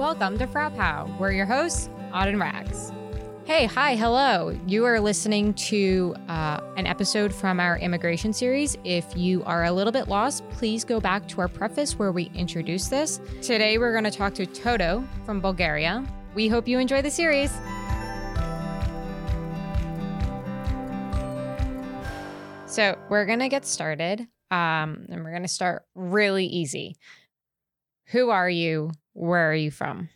Welcome to Frau Pow. We're your hosts, Auden Rags. Hey, hi, hello. You are listening to uh, an episode from our immigration series. If you are a little bit lost, please go back to our preface where we introduce this. Today, we're going to talk to Toto from Bulgaria. We hope you enjoy the series. So, we're going to get started, um, and we're going to start really easy. Who are you? Where are you from?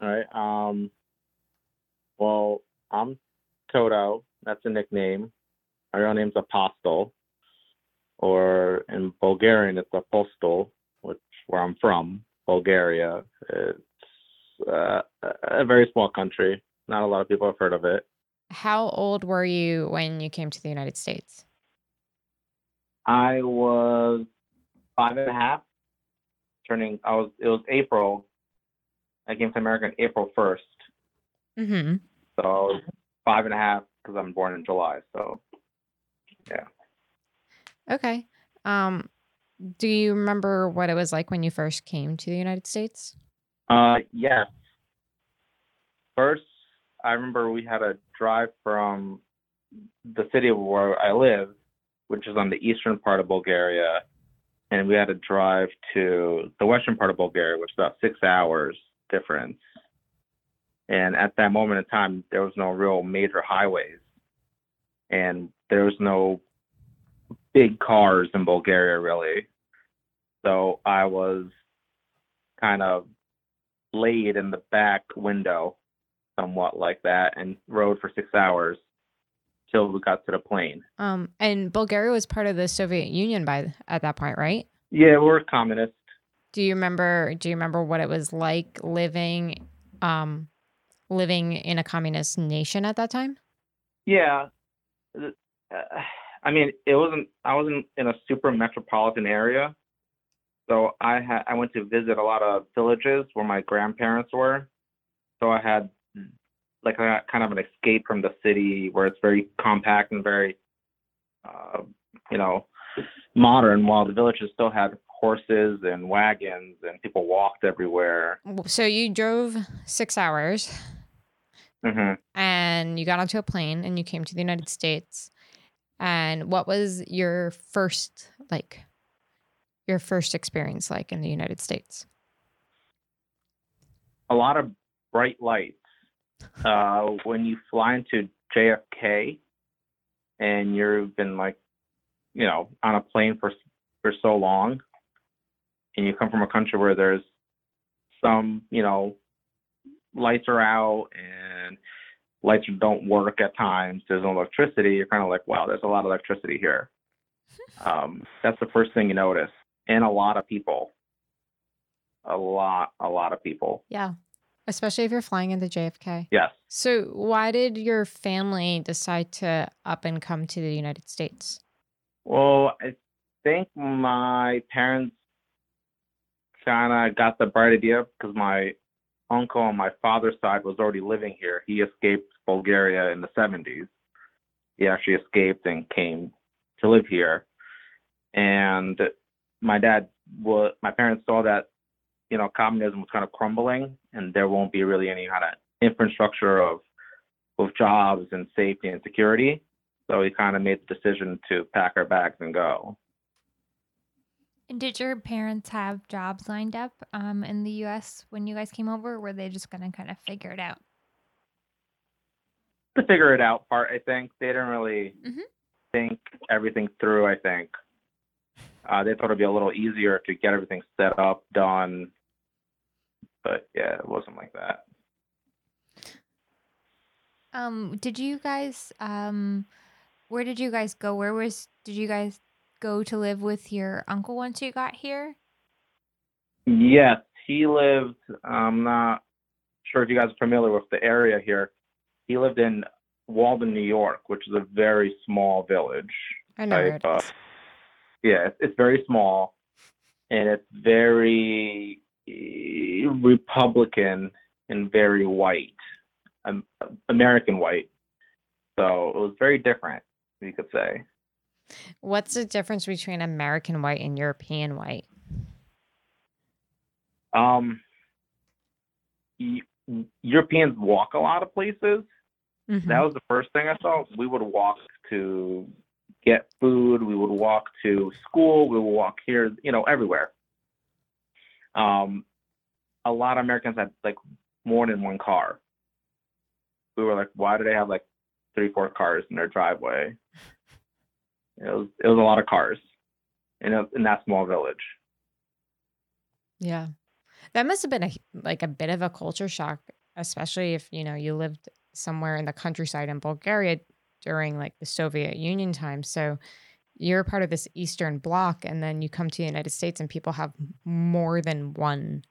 All right. Um. Well, I'm Toto. That's a nickname. My real name's Apostle, or in Bulgarian, it's Apostol, which where I'm from, Bulgaria. It's uh, a very small country. Not a lot of people have heard of it. How old were you when you came to the United States? I was five and a half. Turning, I was. It was April. I came to America on April first. Mm-hmm. So I was five and a half because I'm born in July. So yeah. Okay. Um, do you remember what it was like when you first came to the United States? Uh, yes. First, I remember we had a drive from the city where I live, which is on the eastern part of Bulgaria, and we had to drive to the western part of Bulgaria, which is about six hours difference. And at that moment in time, there was no real major highways, and there was no big cars in Bulgaria really. So I was kind of laid in the back window, somewhat like that, and rode for six hours till we got to the plane. Um, and Bulgaria was part of the Soviet Union by at that point, right? Yeah, we're communist. Do you remember? Do you remember what it was like living, um, living in a communist nation at that time? Yeah, uh, I mean, it wasn't. I wasn't in a super metropolitan area, so I had. I went to visit a lot of villages where my grandparents were. So I had like a kind of an escape from the city where it's very compact and very, uh, you know, modern. While the villages still had horses and wagons and people walked everywhere. So you drove six hours hmm and you got onto a plane and you came to the United States. And what was your first like your first experience like in the United States? a lot of bright lights. Uh, when you fly into JFK and you've been like, you know, on a plane for for so long, and you come from a country where there's some, you know, lights are out and lights don't work at times. There's no electricity. You're kind of like, wow, there's a lot of electricity here. Um, that's the first thing you notice, and a lot of people. A lot, a lot of people. Yeah. Especially if you're flying into JFK. Yes. So, why did your family decide to up and come to the United States? Well, I think my parents kind of got the bright idea because my uncle on my father's side was already living here. He escaped Bulgaria in the 70s. He actually escaped and came to live here. And my dad, wa my parents saw that, you know, communism was kind of crumbling and there won't be really any kind of infrastructure of, of jobs and safety and security. So we kind of made the decision to pack our bags and go. And did your parents have jobs lined up um, in the U.S. when you guys came over? Or were they just going to kind of figure it out? The figure it out part, I think they didn't really Mhm. think everything through. I think uh, they thought it'd be a little easier to get everything set up, done. But yeah, it wasn't like that. Um, did you guys um, where did you guys go? Where was did you guys go to live with your uncle once you got here? Yes, he lived. I'm not sure if you guys are familiar with the area here. He lived in Walden, New York, which is a very small village. I know. heard uh, yeah, it's, it's very small, and it's very eh, Republican and very white, um, American white. So it was very different, you could say. What's the difference between American white and European white? Um, Eu- Europeans walk a lot of places. Mhm. That was the first thing I saw. We would walk to get food. We would walk to school. We would walk here, you know, everywhere. Um, a lot of Americans had like more than one car. We were like, why do they have like three, four cars in their driveway? It was it was a lot of cars in a, in that small village. Yeah. That must have been a like a bit of a culture shock, especially if, you know, you lived somewhere in the countryside in Bulgaria during like the Soviet Union time. So you're part of this Eastern bloc and then you come to the United States and people have more than one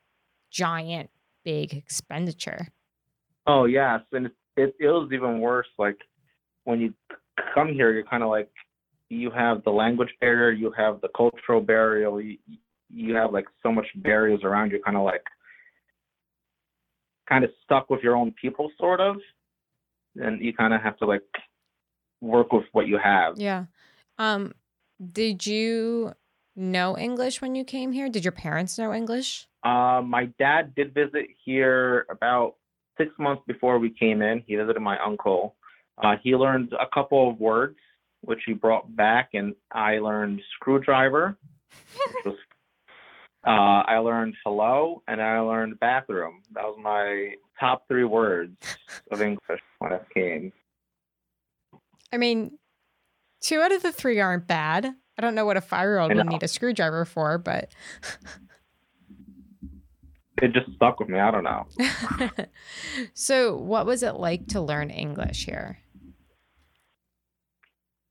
giant big expenditure. Oh yes, and it, it it was even worse. Like when you come here, you're kind of like you have the language barrier, you have the cultural barrier, you, you have like so much barriers around you. Kind of like kind of stuck with your own people, sort of, and you kind of have to like work with what you have. Yeah. Um did you know English when you came here? Did your parents know English? Uh, my dad did visit here about six months before we came in. He visited my uncle. Uh, he learned a couple of words, which he brought back, and I learned screwdriver. was, uh, I learned hello, and I learned bathroom. That was my top three words of English when I came. I mean, two out of the three aren't bad. I don't know what a five year old would need a screwdriver for, but It just stuck with me. I don't know. so what was it like to learn English here?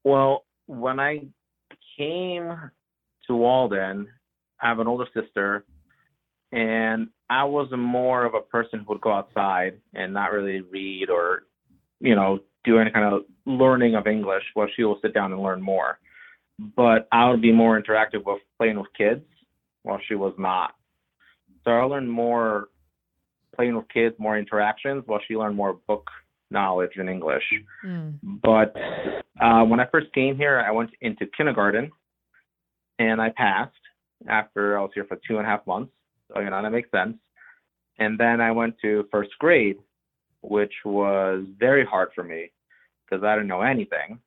Well, when I came to Walden, I have an older sister, and I was more of a person who would go outside and not really read or, you know, do any kind of learning of English while she will sit down and learn more. But I would be more interactive with playing with kids while she was not. So I learned more playing with kids, more interactions, while she learned more book knowledge in English. Mm. But uh, when I first came here, I went into kindergarten and I passed after I was here for two and a half months. So, you know, that makes sense. And then I went to first grade, which was very hard for me because I didn't know anything.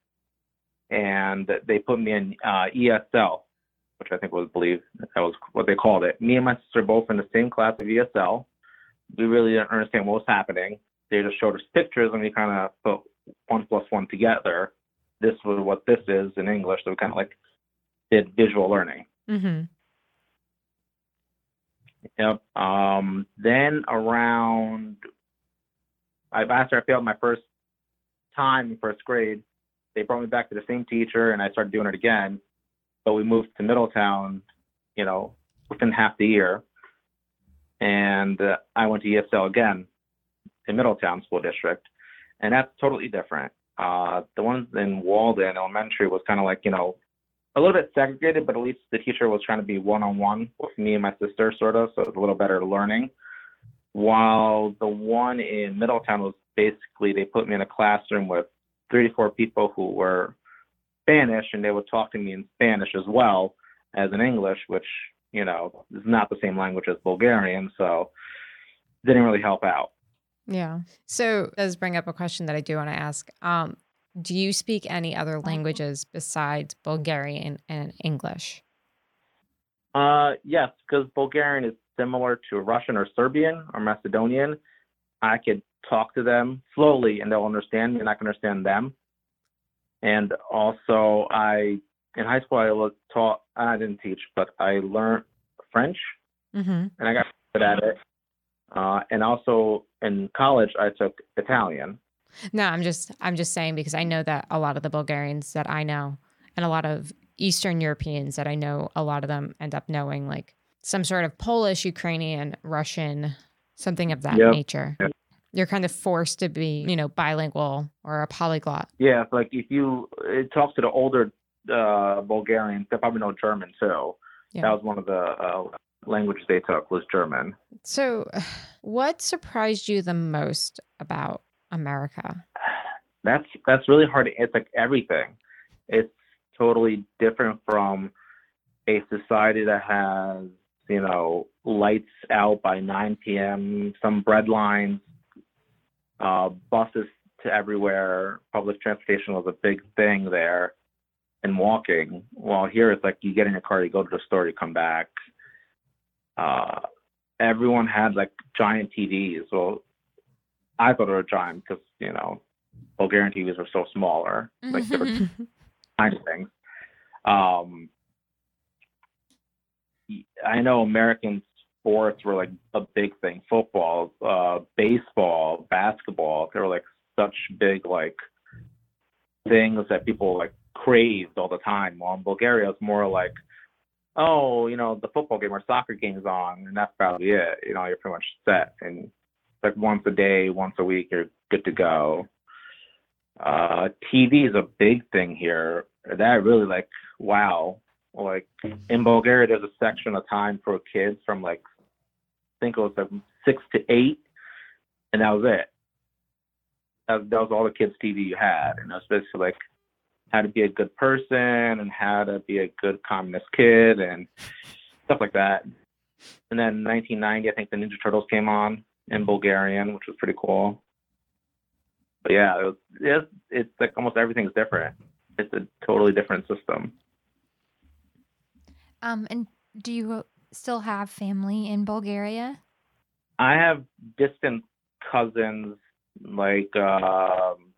And they put me in uh, ESL, which I think was believe that was what they called it. Me and my sister both in the same class of ESL. We really didn't understand what was happening. They just showed us pictures and we kind of put one plus one together. This was what this is in English. So we kind of like did visual learning. hmm Yep. Um, then around, I after I failed my first time in first grade, they brought me back to the same teacher, and I started doing it again. But we moved to Middletown, you know, within half the year, and uh, I went to ESL again in Middletown School District, and that's totally different. Uh, the ones in Walden Elementary was kind of like you know a little bit segregated, but at least the teacher was trying to be one on one with me and my sister, sort of, so it was a little better learning. While the one in Middletown was basically they put me in a classroom with three to four people who were Spanish, and they would talk to me in Spanish as well as in English, which you know is not the same language as Bulgarian, so didn't really help out. Yeah. So it does bring up a question that I do want to ask. Um, do you speak any other languages besides Bulgarian and English? Uh, yes, because Bulgarian is similar to Russian or Serbian or Macedonian. I could talk to them slowly and they'll understand me and I can understand them. And also, I in high school I was taught I didn't teach, but I learned French Mm-hmm. and I got good at it. Uh, and also in college I took Italian. No, I'm just I'm just saying because I know that a lot of the Bulgarians that I know and a lot of Eastern Europeans that I know a lot of them end up knowing like some sort of Polish, Ukrainian, Russian, something of that Yep. nature. Yep. You're kind of forced to be, you know, bilingual or a polyglot. Yeah, like if you it talks to the older uh, Bulgarians, they probably know German too. Yeah. That was one of the uh, languages they took was German. So, what surprised you the most about America? That's that's really hard. to- It's like everything. It's totally different from a society that has you know lights out by 9 p.m. Some bread lines, uh, buses to everywhere. Public transportation was a big thing there, and walking. While here it's like you get in your car, you go to the store, you come back. Uh, everyone had like giant TVs. Well, I thought they were giant because you know Bulgarian TVs were so smaller, like they were tiny things. Um, I know American sports were like a big thing. Football, uh, baseball, basketball. They were like such big like things that people like craved all the time. While in Bulgaria, it's more like, oh, you know, the football game or soccer game's on, and that's probably it. You know, you're pretty much set. And like once a day, once a week, you're good to go. Uh, TV is a big thing here. That really like, wow. Like in Bulgaria, there's a section of time for kids from like, I think it was like six to eight, and that was it. That, that was all the kids' TV you had, and was basically like how to be a good person and how to be a good communist kid and stuff like that. And then 1990, I think the Ninja Turtles came on in Bulgarian, which was pretty cool. But yeah, it was, it's, it's like almost everything's different. It's a totally different system. Um, and do you still have family in Bulgaria? I have distant cousins, like um,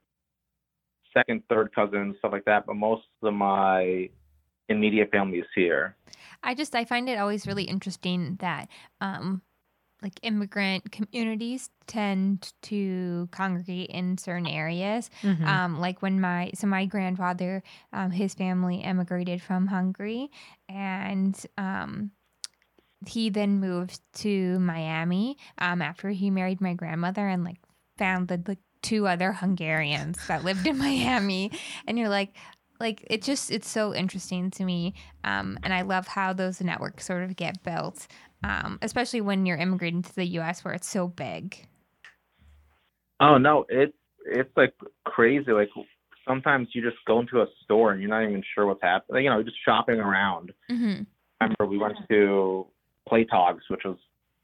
second, third cousins, stuff like that. But most of my immediate family is here. I just I find it always really interesting that um like immigrant communities tend to congregate in certain areas. Mhm. Um, like when my so my grandfather, um, his family emigrated from Hungary, and um, he then moved to Miami um, after he married my grandmother and like founded like two other Hungarians that lived in Miami, and you're like. Like it just it's so interesting to me, um, and I love how those networks sort of get built, um, especially when you're immigrating to the U.S. where it's so big. Oh no, it's it's like crazy. Like sometimes you just go into a store and you're not even sure what's happening. You know, just shopping around. hmm I remember we went to Playtogs, which was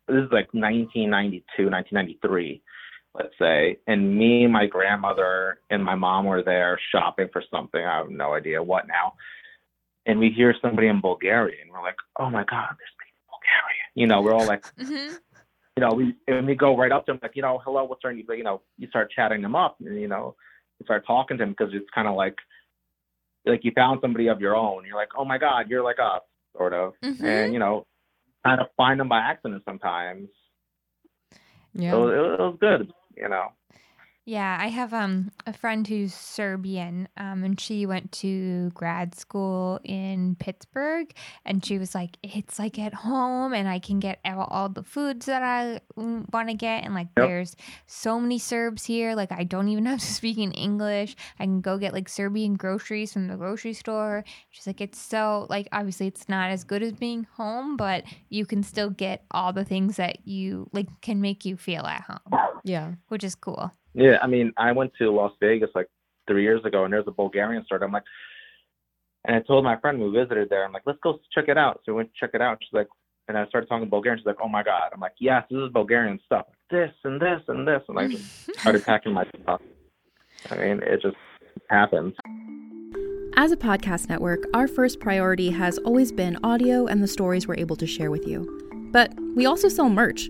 this is like 1992, 1993, let's say, and me, my grandmother, and my mom were there shopping for something. I have no idea what now. And we hear somebody in Bulgarian. We're like, oh my god, there's people in Bulgaria. You know, we're all like, hmm you know, we and we go right up to them like, you know, hello, what's your name? You know, you start chatting them up, and you know, you start talking to them because it's kind of like, like you found somebody of your own. You're like, oh my god, you're like us, sort of, Mhm. and you know, kind of find them by accident sometimes. Yeah. So it, it was good, you know. Yeah, I have um a friend who's Serbian, um, and she went to grad school in Pittsburgh, and she was like, "It's like at home, and I can get all, all the foods that I want to get, and like Yep. there's so many Serbs here, like I don't even have to speak in English. I can go get like Serbian groceries from the grocery store." She's like, "It's so like obviously it's not as good as being home, but you can still get all the things that you like can make you feel at home, yeah. which is cool." Yeah, I mean, I went to Las Vegas like three years ago, and there's a Bulgarian store. I'm like, and I told my friend we visited there. I'm like, let's go check it out. So we went to check it out. She's like, and I started talking Bulgarian. She's like, oh my god. I'm like, yes, this is Bulgarian stuff. This and this and this, and I just started packing my stuff. I mean, it just happens. As a podcast network, our first priority has always been audio and the stories we're able to share with you. But we also sell merch,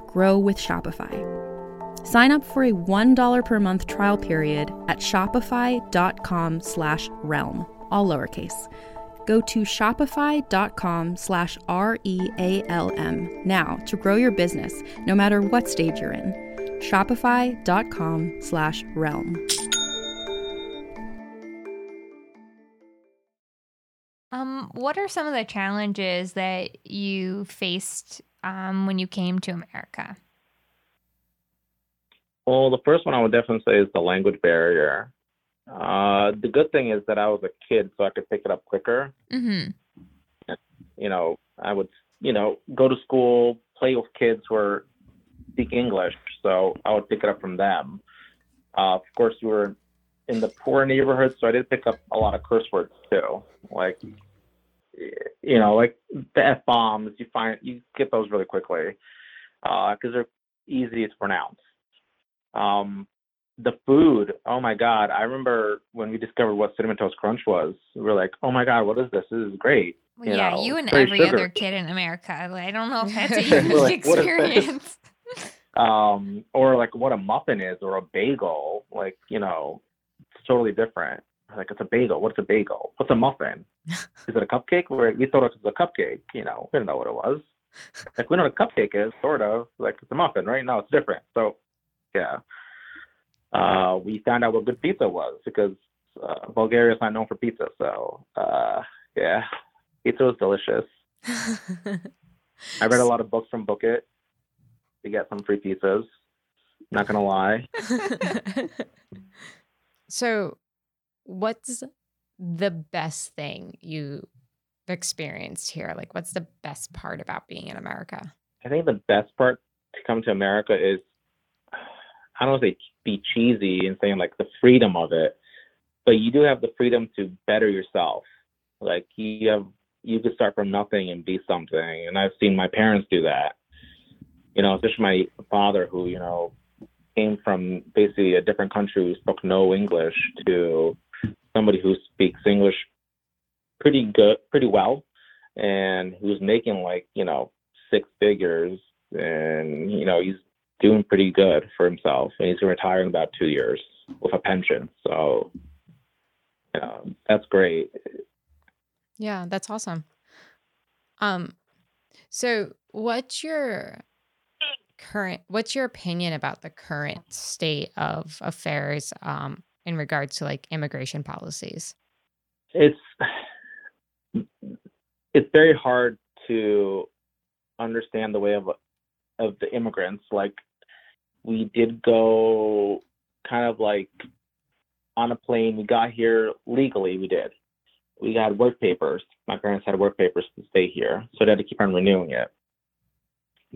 grow with Shopify. Sign up for a $1 per month trial period at shopify.com slash realm, all lowercase. Go to shopify.com slash R-E-A-L-M now to grow your business, no matter what stage you're in. Shopify.com slash realm. Um, what are some of the challenges that you faced um, when you came to America? Well, the first one I would definitely say is the language barrier. Uh, the good thing is that I was a kid, so I could pick it up quicker. Mm-hmm. You know, I would, you know, go to school, play with kids who are speak English, so I would pick it up from them. Uh, of course, we were in the poor neighborhood, so I did pick up a lot of curse words too, like you know, like the f bombs. You find you get those really quickly because uh, they're easy to pronounce. Um, the food, oh my god! I remember when we discovered what cinnamon toast crunch was. We were like, oh my god, what is this? This is great. You yeah, know, you and every sugar. other kid in America. I don't know if that's a unique like, experience. um, or like what a muffin is, or a bagel. Like you know, it's totally different. Like it's a bagel. What's a bagel? What's a muffin? is it a cupcake? Where we thought it was a cupcake. You know, we didn't know what it was. Like we know what a cupcake is, sort of. Like it's a muffin, right? No, it's different. So, yeah. Uh, we found out what good pizza was because uh, Bulgaria is not known for pizza. So, uh, yeah, pizza was delicious. I read a lot of books from Book It to get some free pizzas. Not gonna lie. so, what's the best thing you've experienced here? Like, what's the best part about being in America? I think the best part to come to America is I don't want to say be cheesy and saying like the freedom of it, but you do have the freedom to better yourself. Like you have you could start from nothing and be something. And I've seen my parents do that. You know, especially my father who, you know, came from basically a different country who spoke no English to somebody who speaks English pretty good, pretty well, and who's making like you know six figures, and you know he's doing pretty good for himself, and he's in about two years with a pension. So, you know, that's great. Yeah, that's awesome. Um, so what's your current what's your opinion about the current state of affairs um in regards to like immigration policies? It's it's very hard to understand the way of of the immigrants. Like we did go kind of like on a plane. We got here legally. We did. We got work papers. My parents had work papers to stay here, so they had to keep on renewing it.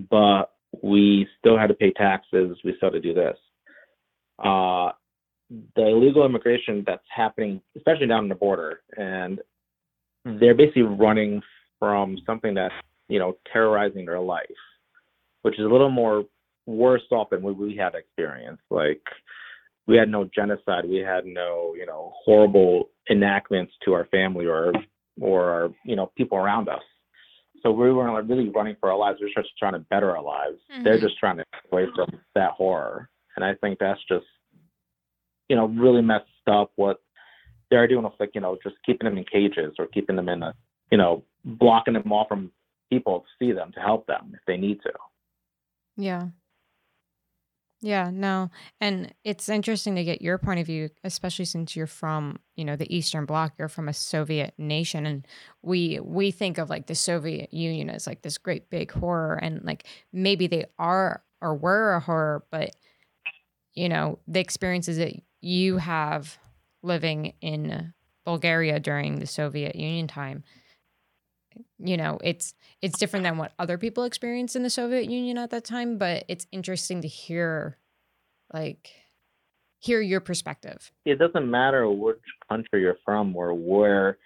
But we still had to pay taxes. We still had to do this. Uh, the illegal immigration that's happening, especially down the border, and they're basically running from something that's you know terrorizing their life, which is a little more worse off than what we had experienced. Like we had no genocide, we had no you know horrible enactments to our family or or our, you know people around us. So we weren't really running for our lives. We are just trying to better our lives. Mm-hmm. They're just trying to get away from that horror, and I think that's just you know, really messed up what they're doing with like, you know, just keeping them in cages or keeping them in a, you know, blocking them off from people to see them to help them if they need to. Yeah. Yeah, no. And it's interesting to get your point of view, especially since you're from, you know, the Eastern Bloc, you're from a Soviet nation and we we think of like the Soviet Union as like this great big horror and like maybe they are or were a horror, but you know, the experiences that you have living in Bulgaria during the Soviet Union time you know it's it's different than what other people experienced in the soviet union at that time but it's interesting to hear like hear your perspective. It doesn't matter which country you're from or where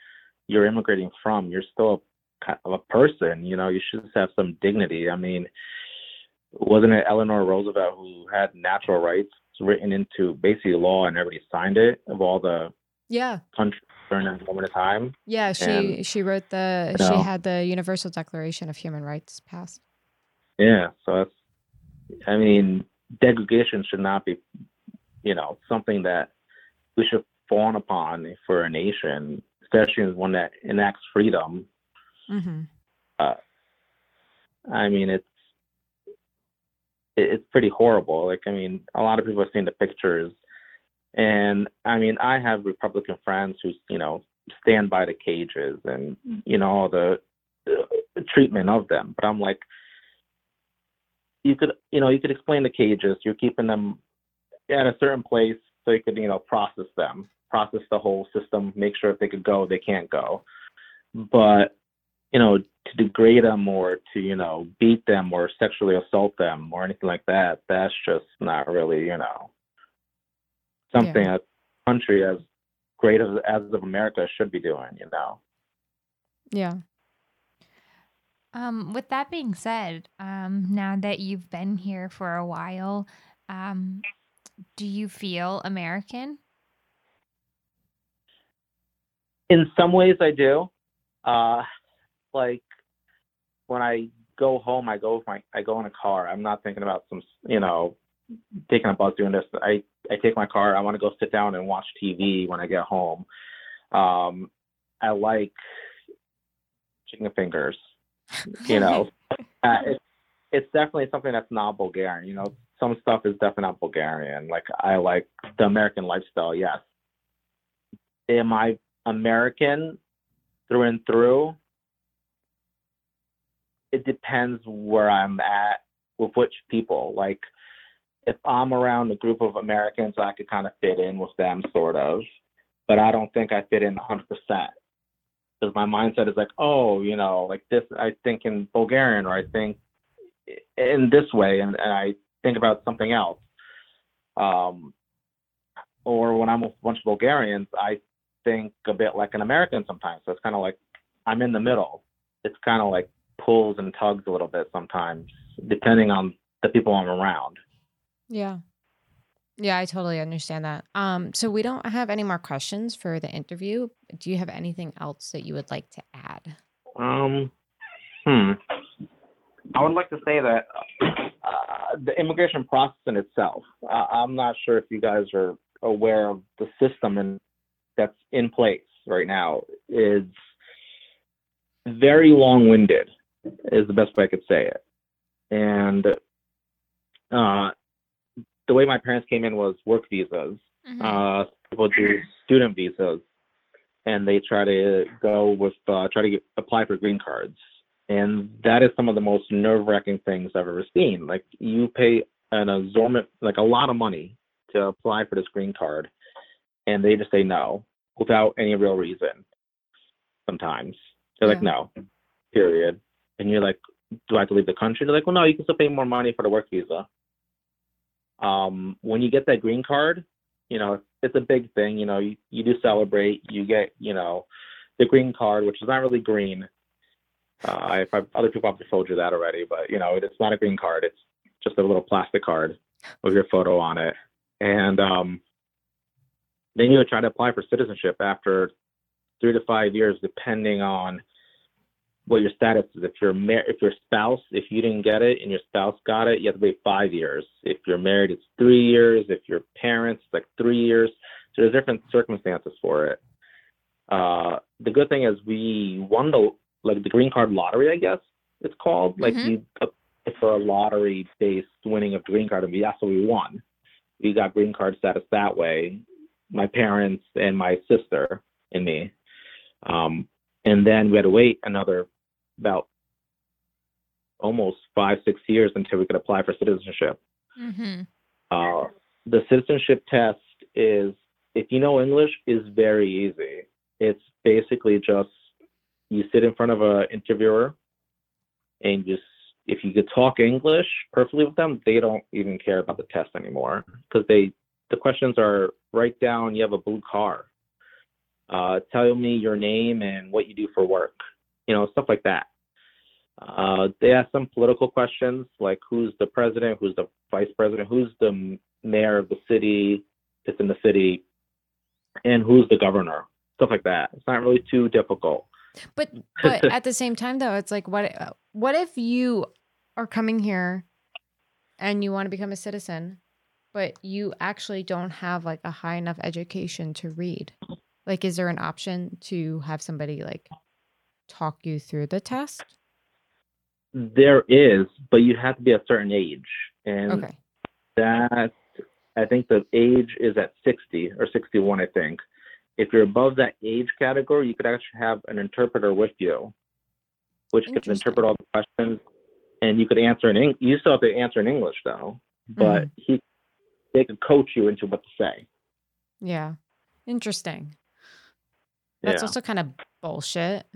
you're immigrating from you're still a, a person you know you should have some dignity. I mean wasn't it eleanor roosevelt who had natural rights written into basically law and everybody signed it of all the yeah countries during that moment of time. Yeah, she And, she wrote the you she know- had the Universal Declaration of Human Rights passed. Yeah, so that's, I mean, degradation should not be, you know, something that we should fawn upon for a nation, especially as one that enacts freedom. Mm-hmm. I mean, it's it- it's pretty horrible. Like, I mean, a lot of people have seen the pictures, and I mean, I have Republican friends who, you know, stand by the cages and you know all the, the treatment of them. But I'm like, you could, you know, you could explain the cages. You're keeping them at a certain place so you could, you know, process them, process the whole system, make sure if they could go, they can't go. But you know, to degrade them or to, you know, beat them or sexually assault them or anything like that, that's just not really, you know, something a country as great as, as of America should be doing, you know. Yeah. Um, with that being said, um, now that you've been here for a while, um, do you feel American? In some ways, I do. Uh, like when I go home, I go with my I go in a car. I'm not thinking about some, you know, taking a bus doing this. I I take my car. I want to go sit down and watch TV when I get home. Um, I like chicken fingers. You know, uh, it's it's definitely something that's not Bulgarian. You know, some stuff is definitely not Bulgarian. Like I like the American lifestyle. Yes. Am I American through and through? It depends where I'm at with which people. Like if I'm around a group of Americans, I could kind of fit in with them, sort of. But I don't think I fit in 100% because my mindset is like, oh, you know, like this. I think in Bulgarian, or I think in this way, and, and I think about something else. Um, or when I'm with a bunch of Bulgarians, I think a bit like an American sometimes. So it's kind of like I'm in the middle. It's kind of like pulls and tugs a little bit sometimes, depending on the people I'm around. Yeah. Yeah, I totally understand that. Um, so we don't have any more questions for the interview. Do you have anything else that you would like to add? Um, hmm. I would like to say that uh, the immigration process in itself. Uh, I'm not sure if you guys are aware of the system and that's in place right now is very long-winded. Is the best way I could say it. And uh, the way my parents came in was work visas. Uh, people do student visas, and they try to go with uh, try to get, apply for green cards, and that is some of the most nerve-wracking things I've ever seen. Like you pay an exorbitant, like a lot of money to apply for this green card, and they just say no without any real reason. Sometimes they're like no, period, and you're like, do I have to leave the country? They're like, well, no, you can still pay more money for the work visa. Um, when you get that green card, you know, it's a big thing. You know, you, you do celebrate. You get, you know, the green card, which is not really green. Uh, I, other people have told you that already, but you know, it, it's not a green card. It's just a little plastic card with your photo on it. And um, then you would try to apply for citizenship after three to five years, depending on what your status is. If you're mar- if your spouse, if you didn't get it and your spouse got it, you have to wait five years. If you're married, it's three years. If your parents, it's like three years. So there's different circumstances for it. Uh, the good thing is we won the like the green card lottery, I guess it's called. Like Mhm. you for a lottery based winning of green card, and we that's what we won. We got green card status that way. My parents and my sister and me. Um, and then we had to wait another about almost five, six years until we could apply for citizenship. Mm-hmm. Uh, the citizenship test is, if you know English, is very easy. It's basically just you sit in front of an interviewer and just if you could talk English perfectly with them, they don't even care about the test anymore because they the questions are write down you have a blue car, uh, tell me your name and what you do for work, you know stuff like that. Uh, they ask some political questions like who's the president, who's the vice president, who's the mayor of the city that's in the city, and who's the governor, stuff like that. It's not really too difficult. But but at the same time though, it's like what what if you are coming here and you want to become a citizen, but you actually don't have like a high enough education to read? Like is there an option to have somebody like talk you through the test? There is, but you have to be a certain age, and Okay. that I think the age is at 60 or 61, I think. If you're above that age category, you could actually have an interpreter with you, which could interpret all the questions, and you could answer in English. You still have to answer in English though, but Mm-hmm. he they could coach you into what to say. Yeah. Interesting. That's yeah, also kind of bullshit.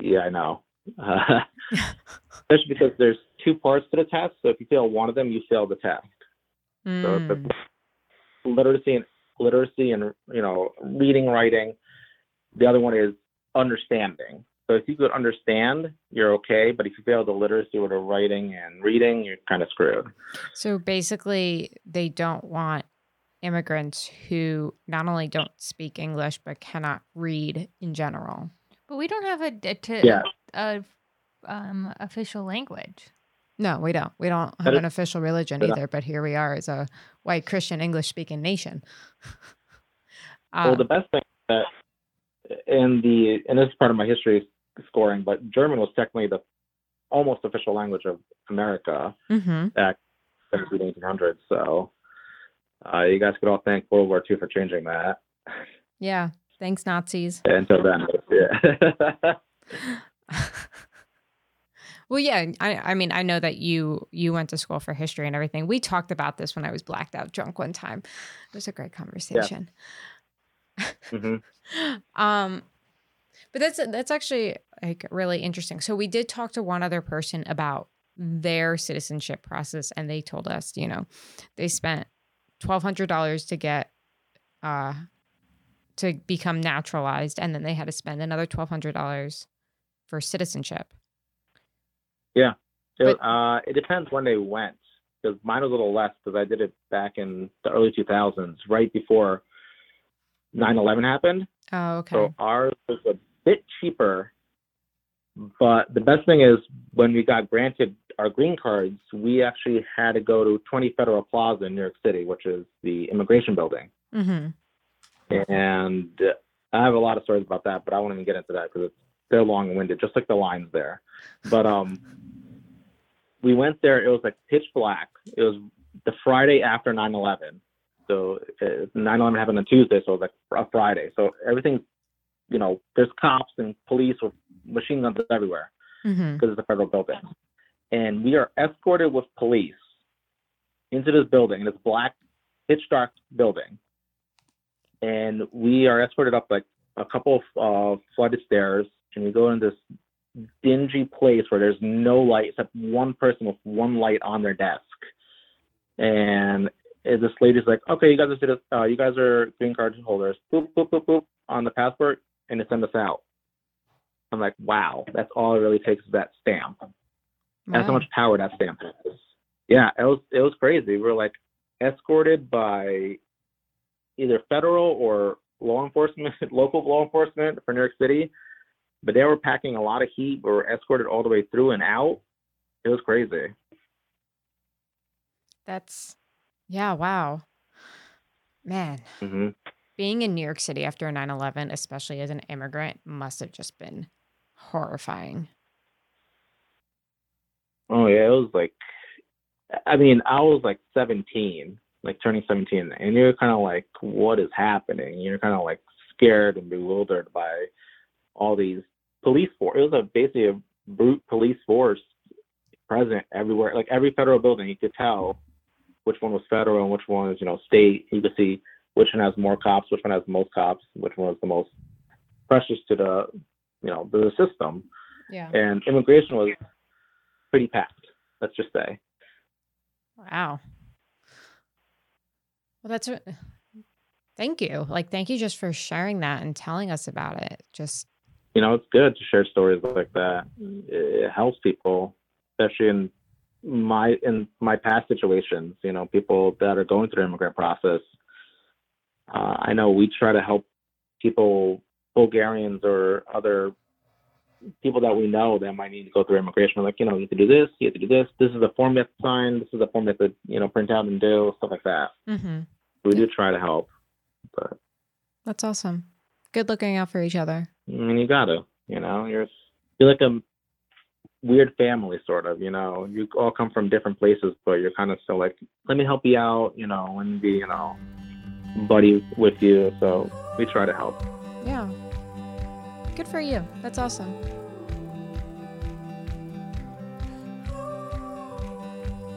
yeah, I know. Uh, especially because there's two parts to the test. So if you fail one of them, you fail the test. So Mm. it's literacy and literacy and you know reading, writing. The other one is understanding. So if you could understand, you're okay. But if you fail the literacy or the writing and reading, you're kind of screwed. So basically, they don't want immigrants who not only don't speak English but cannot read in general. But we don't have a, a, t- Yeah. A um, official language. No, we don't. We don't have an official religion either, but here we are as a white Christian English speaking nation. well, Uh, the best thing that in the and this is part of my history scoring, but German was technically the almost official language of America mhm. back in the 1800s. So uh, you guys could all thank World War II for changing that. Yeah. Thanks, Nazis. Until then, yeah. well, yeah. I, I mean, I know that you you went to school for history and everything. We talked about this when I was blacked out drunk one time. It was a great conversation. hmm um but that's that's actually like really interesting so we did talk to one other person about their citizenship process and they told us you know they spent $1200 to get uh to become naturalized and then they had to spend another $1200 for citizenship It, But- uh, it depends when they went. Because mine was a little less because I did it back in the early 2000s, right before 9/11 happened. oh okay So ours was a bit cheaper. But the best thing is when we got granted our green cards, we actually had to go to 20 Federal Plaza in New York City, which is the immigration building. mm-hmm. And I have a lot of stories about that, but I won't even get into that because it's they're long-winded, just like the lines there. But um, we went there. It was like pitch black. It was the Friday after 9/11. So uh, 9/11 happened on Tuesday, so it was like a Friday. So everything, you know, there's cops and police with machine guns everywhere Mm-hmm. because it's a federal building. And we are escorted with police into this building, this black, pitch dark building. And we are escorted up like a couple of uh, of stairs, and we go in this dingy place where there's no light except one person with one light on their desk. And this lady's like, "Okay, you guys are uh, you guys are green card holders. Boop boop boop boop on the passport, and they send us out." I'm like, "Wow, that's all it really takes is that stamp." That's how much power that stamp has. Yeah, it was it was crazy. We were like escorted by either federal or law enforcement, local law enforcement for New York City, but they were packing a lot of heat. We were escorted all the way through and out. It was crazy. that's yeah wow man hmm being in New York City after 9/11, especially as an immigrant, must have just been horrifying. Oh yeah, it was like, I mean, I was like 17, like turning 17, and you're kind of like, what is happening? You're kind of like scared and bewildered by all these police force. It was a basically a brute police force present everywhere. Like every federal building, you could tell which one was federal and which one was, you know, state. You could see which one has more cops, which one has the most cops, which one was the most precious to the, you know, the system. Yeah. And immigration was pretty packed. Let's just say. Wow. Well, that's what. Thank you. Like, thank you just for sharing that and telling us about it. Just you know, it's good to share stories like that. It helps people, especially in my in my past situations. You know, people that are going through the immigrant process. Uh, I know we try to help people, Bulgarians or other people that we know that might need to go through immigration. We're like, you know, you have to do this, you have to do this. This is the form you have to sign. This is the form you have to, you know, print out and do stuff like that. mm-hmm. We do try to help, but that's awesome. Good looking out for each other. I mean, you gotta, you know, you're you're like a weird family, sort of. You know, you all come from different places, but you're kind of still like, let me help you out, you know, and be, you know, buddy with you. So we try to help. Yeah. Good for you. That's awesome.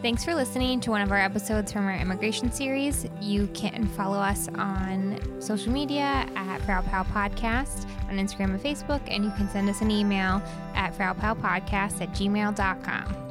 Thanks for listening to one of our episodes from our immigration series. You can follow us on social media at Frau Pow Podcast on Instagram and Facebook, and you can send us an email at frowpowpodcast at gmail.com.